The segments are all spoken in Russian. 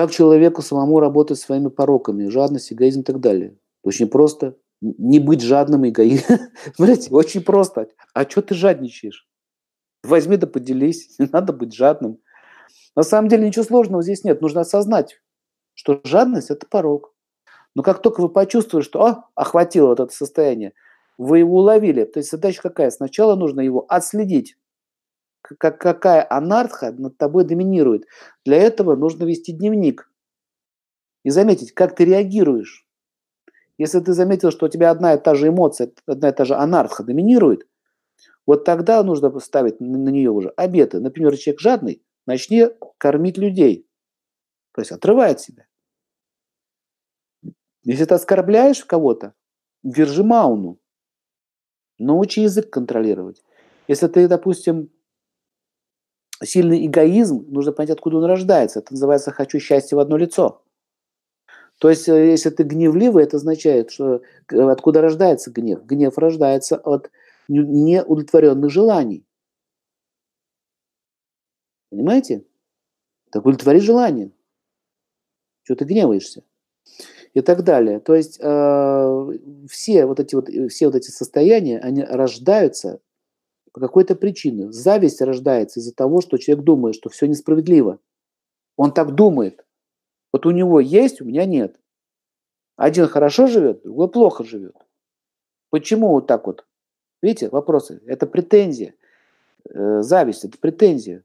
Как человеку самому работать своими пороками, жадность, эгоизм и так далее? Очень просто. Не быть жадным и эгоизмом. Смотрите, очень просто. А что ты жадничаешь? Возьми да поделись. Не надо быть жадным. На самом деле ничего сложного здесь нет. Нужно осознать, что жадность – это порог. Но как только вы почувствовали, что а, охватило вот это состояние, вы его уловили. То есть задача какая? Сначала нужно его отследить, как, какая анарха над тобой доминирует. Для этого нужно вести дневник и заметить, как ты реагируешь. Если ты заметил, что у тебя одна и та же эмоция, одна и та же анарха доминирует, вот тогда нужно ставить на нее уже обеты. Например, человек жадный, начни кормить людей. То есть отрывай от себя. Если ты оскорбляешь кого-то, держи мауну. Научи язык контролировать. Если ты, допустим, сильный эгоизм, нужно понять, откуда он рождается. Это называется «хочу счастья в одно лицо». То есть, э, если ты гневливый, это означает, что э, откуда рождается гнев? Гнев рождается от неудовлетворенных желаний. Понимаете? Так удовлетвори желание. Что ты гневаешься? И так далее. То есть э, все, вот эти вот, все вот эти состояния, они рождаются по какой-то причине. Зависть рождается из-за того, что человек думает, что все несправедливо. Он так думает. Вот у него есть, у меня нет. Один хорошо живет, другой плохо живет. Почему вот так вот? Видите, вопросы. Это претензия. Э, зависть – это претензия.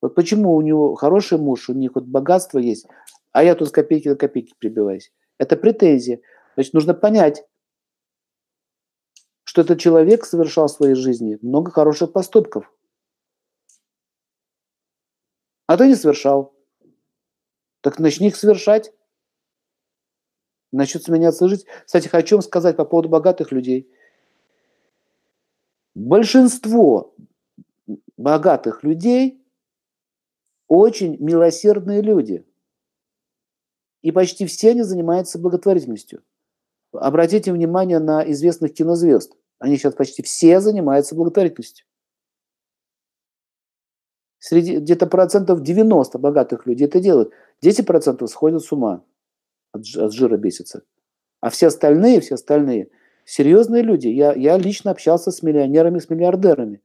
Вот почему у него хороший муж, у них вот богатство есть, а я тут с копейки на копейки прибиваюсь. Это претензия. Значит, нужно понять, что этот человек совершал в своей жизни много хороших поступков. А ты не совершал. Так начни их совершать. Начнет меняться жизнь. Кстати, хочу вам сказать по поводу богатых людей. Большинство богатых людей очень милосердные люди. И почти все они занимаются благотворительностью. Обратите внимание на известных кинозвезд. Они сейчас почти все занимаются благотворительностью. Среди где-то процентов 90 богатых людей это делают. 10 процентов сходят с ума, от, от жира бесится. А все остальные, все остальные серьезные люди. Я, я лично общался с миллионерами, с миллиардерами.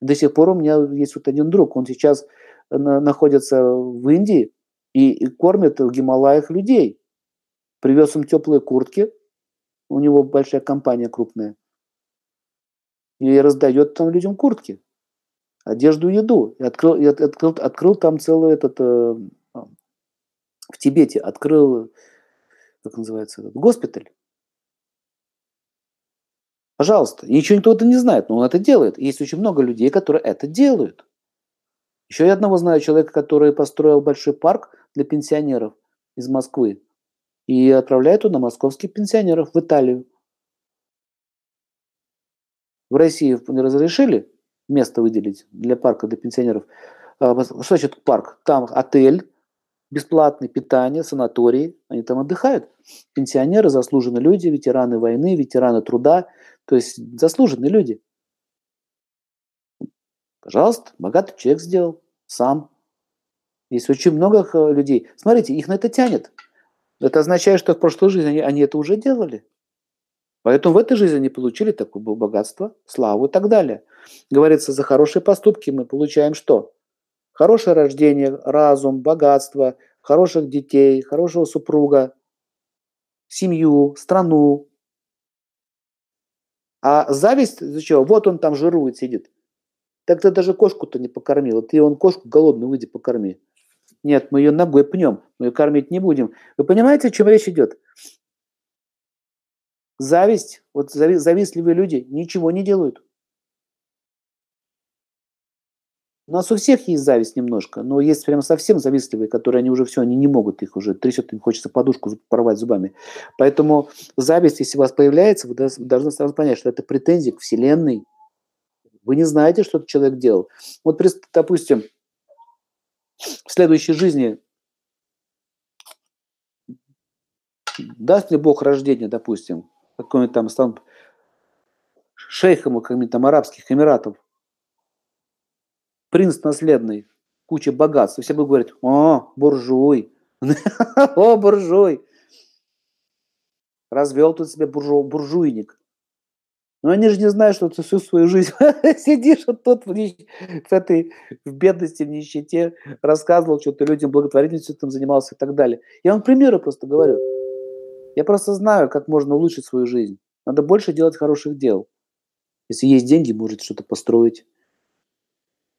До сих пор у меня есть вот один друг, он сейчас на, находится в Индии и, и кормит в Гималаях людей. Привез им теплые куртки, у него большая компания крупная – и раздает там людям куртки, одежду, еду. И открыл, и открыл, открыл там целый этот, э, а, в Тибете открыл, как называется, этот, госпиталь. Пожалуйста. И ничего никто это не знает, но он это делает. есть очень много людей, которые это делают. Еще я одного знаю человека, который построил большой парк для пенсионеров из Москвы и отправляет туда московских пенсионеров в Италию в России разрешили место выделить для парка для пенсионеров. А, что значит парк? Там отель, бесплатное питание, санатории, они там отдыхают. Пенсионеры, заслуженные люди, ветераны войны, ветераны труда, то есть заслуженные люди. Пожалуйста, богатый человек сделал сам. Есть очень много людей. Смотрите, их на это тянет. Это означает, что в прошлой жизни они, они это уже делали. Поэтому в этой жизни они получили такое богатство, славу и так далее. Говорится, за хорошие поступки мы получаем что? Хорошее рождение, разум, богатство, хороших детей, хорошего супруга, семью, страну. А зависть, за чего? Вот он там жирует, сидит. Так ты даже кошку-то не покормил. Ты он кошку голодную выйди покорми. Нет, мы ее ногой пнем, мы ее кормить не будем. Вы понимаете, о чем речь идет? Зависть, вот завистливые люди ничего не делают. У нас у всех есть зависть немножко, но есть прям совсем завистливые, которые они уже все, они не могут их уже трясет, им хочется подушку порвать зубами. Поэтому зависть, если у вас появляется, вы должны сразу понять, что это претензия к Вселенной. Вы не знаете, что этот человек делал. Вот, допустим, в следующей жизни даст ли Бог рождение, допустим, какой-нибудь там стал шейхом каких-нибудь там Арабских Эмиратов, принц наследный, куча богатств, все будут говорить, о, буржуй, О, буржуй! Развел тут себе буржу, буржуйник. Но они же не знают, что ты всю свою жизнь сидишь вот тут в, в этой в бедности, в нищете, рассказывал, что ты людям благотворительностью там занимался и так далее. Я вам примеры просто говорю. Я просто знаю, как можно улучшить свою жизнь. Надо больше делать хороших дел. Если есть деньги, можете что-то построить.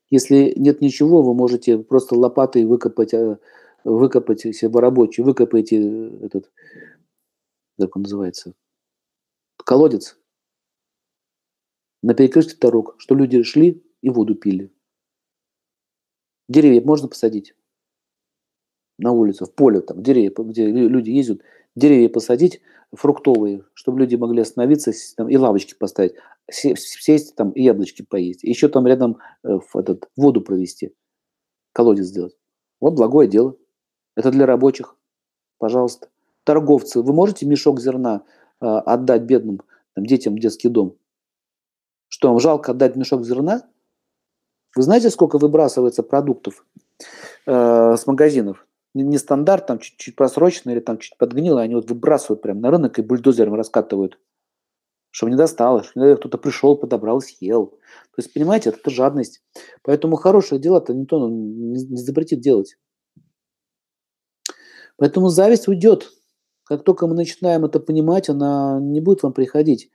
Если нет ничего, вы можете просто лопатой выкопать, э, выкопать себе рабочий, выкопайте этот, как он называется, колодец на перекрестке дорог, что люди шли и воду пили. Деревья можно посадить на улице, в поле, там, деревья, где люди ездят, деревья посадить фруктовые, чтобы люди могли остановиться там, и лавочки поставить, сесть там и яблочки поесть. Еще там рядом э, этот, воду провести, колодец сделать. Вот благое дело. Это для рабочих. Пожалуйста. Торговцы, вы можете мешок зерна э, отдать бедным там, детям в детский дом? Что, вам жалко отдать мешок зерна? Вы знаете, сколько выбрасывается продуктов э, с магазинов? Не, стандарт, там чуть-чуть просрочено или там чуть подгнило, они вот выбрасывают прямо на рынок и бульдозером раскатывают. Чтобы не досталось, чтобы кто-то пришел, подобрал, съел. То есть, понимаете, это, это жадность. Поэтому хорошее дело-то никто ну, не, не запретит делать. Поэтому зависть уйдет. Как только мы начинаем это понимать, она не будет вам приходить.